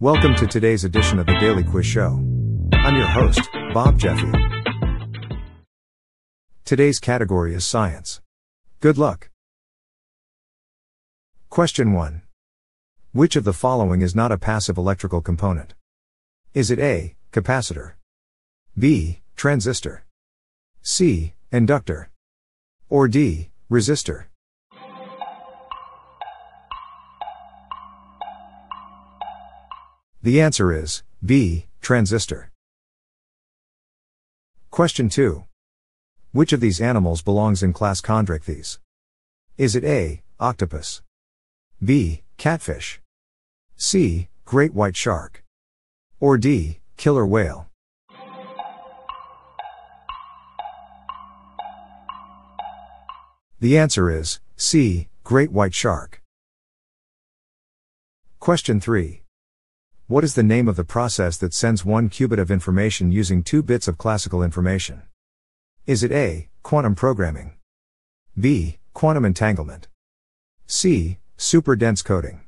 Welcome to today's edition of the Daily Quiz Show. I'm your host, Bob Jeffy. Today's category is science. Good luck. Question 1. Which of the following is not a passive electrical component? Is it A, capacitor? B, transistor? C, inductor? Or D, resistor? The answer is B, transistor. Question 2. Which of these animals belongs in class Chondrichthyes? Is it A, octopus? B, catfish? C, great white shark? Or D, killer whale? The answer is C, great white shark. Question 3. What is the name of the process that sends one qubit of information using two bits of classical information? Is it A, quantum programming? B, quantum entanglement? C, super dense coding?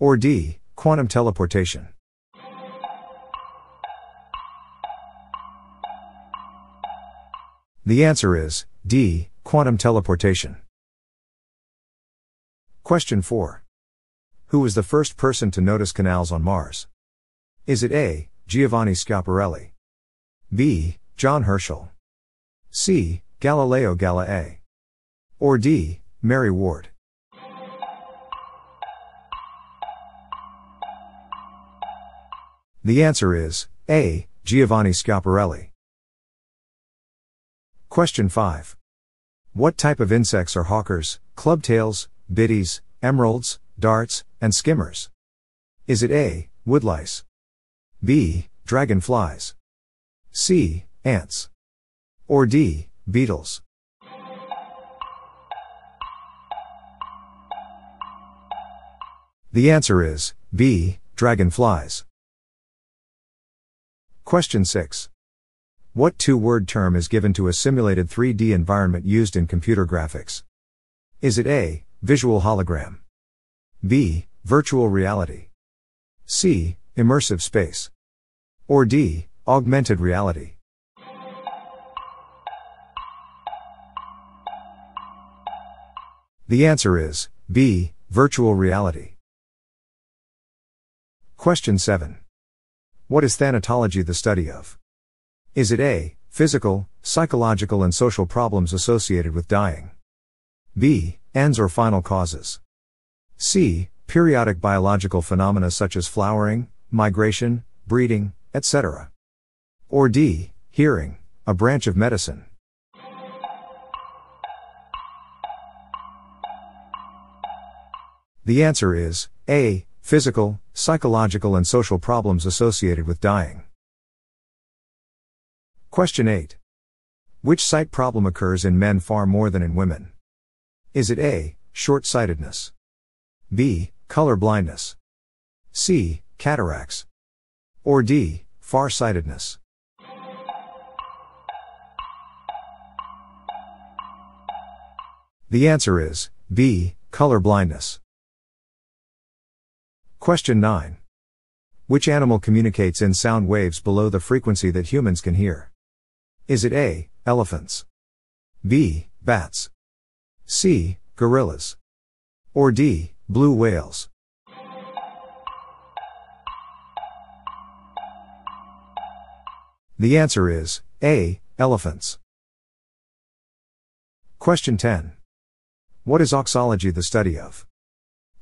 Or D, quantum teleportation? The answer is D, quantum teleportation. Question 4. Who was the first person to notice canals on Mars? Is it A. Giovanni Schiaparelli? B. John Herschel? C. Galileo Galilei? Or D. Mary Ward? The answer is A. Giovanni Schiaparelli. Question 5. What type of insects are hawkers, clubtails, biddies, emeralds, darts, and skimmers? Is it A. Woodlice? B. Dragonflies? C. Ants? Or D. Beetles? The answer is B. Dragonflies. Question 6. What two word term is given to a simulated 3D environment used in computer graphics? Is it A. Visual hologram? B. Virtual reality. C. Immersive space. Or D. Augmented reality. The answer is B. Virtual reality. Question 7. What is thanatology the study of? Is it A. Physical, psychological, and social problems associated with dying? B. Ends or final causes? C. Periodic biological phenomena such as flowering, migration, breeding, etc. Or D. Hearing, a branch of medicine. The answer is A. Physical, psychological, and social problems associated with dying. Question 8. Which sight problem occurs in men far more than in women? Is it A. Short sightedness? B. Color blindness. C. Cataracts. Or D. Far-sightedness. The answer is B. Color blindness. Question 9. Which animal communicates in sound waves below the frequency that humans can hear? Is it A. Elephants? B. Bats? C. Gorillas? Or D. Blue whales. The answer is A. Elephants. Question 10. What is auxology the study of?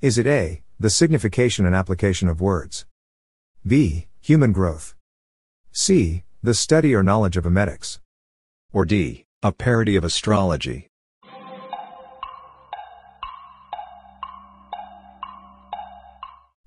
Is it A. The signification and application of words? B. Human growth? C. The study or knowledge of emetics? Or D. A parody of astrology?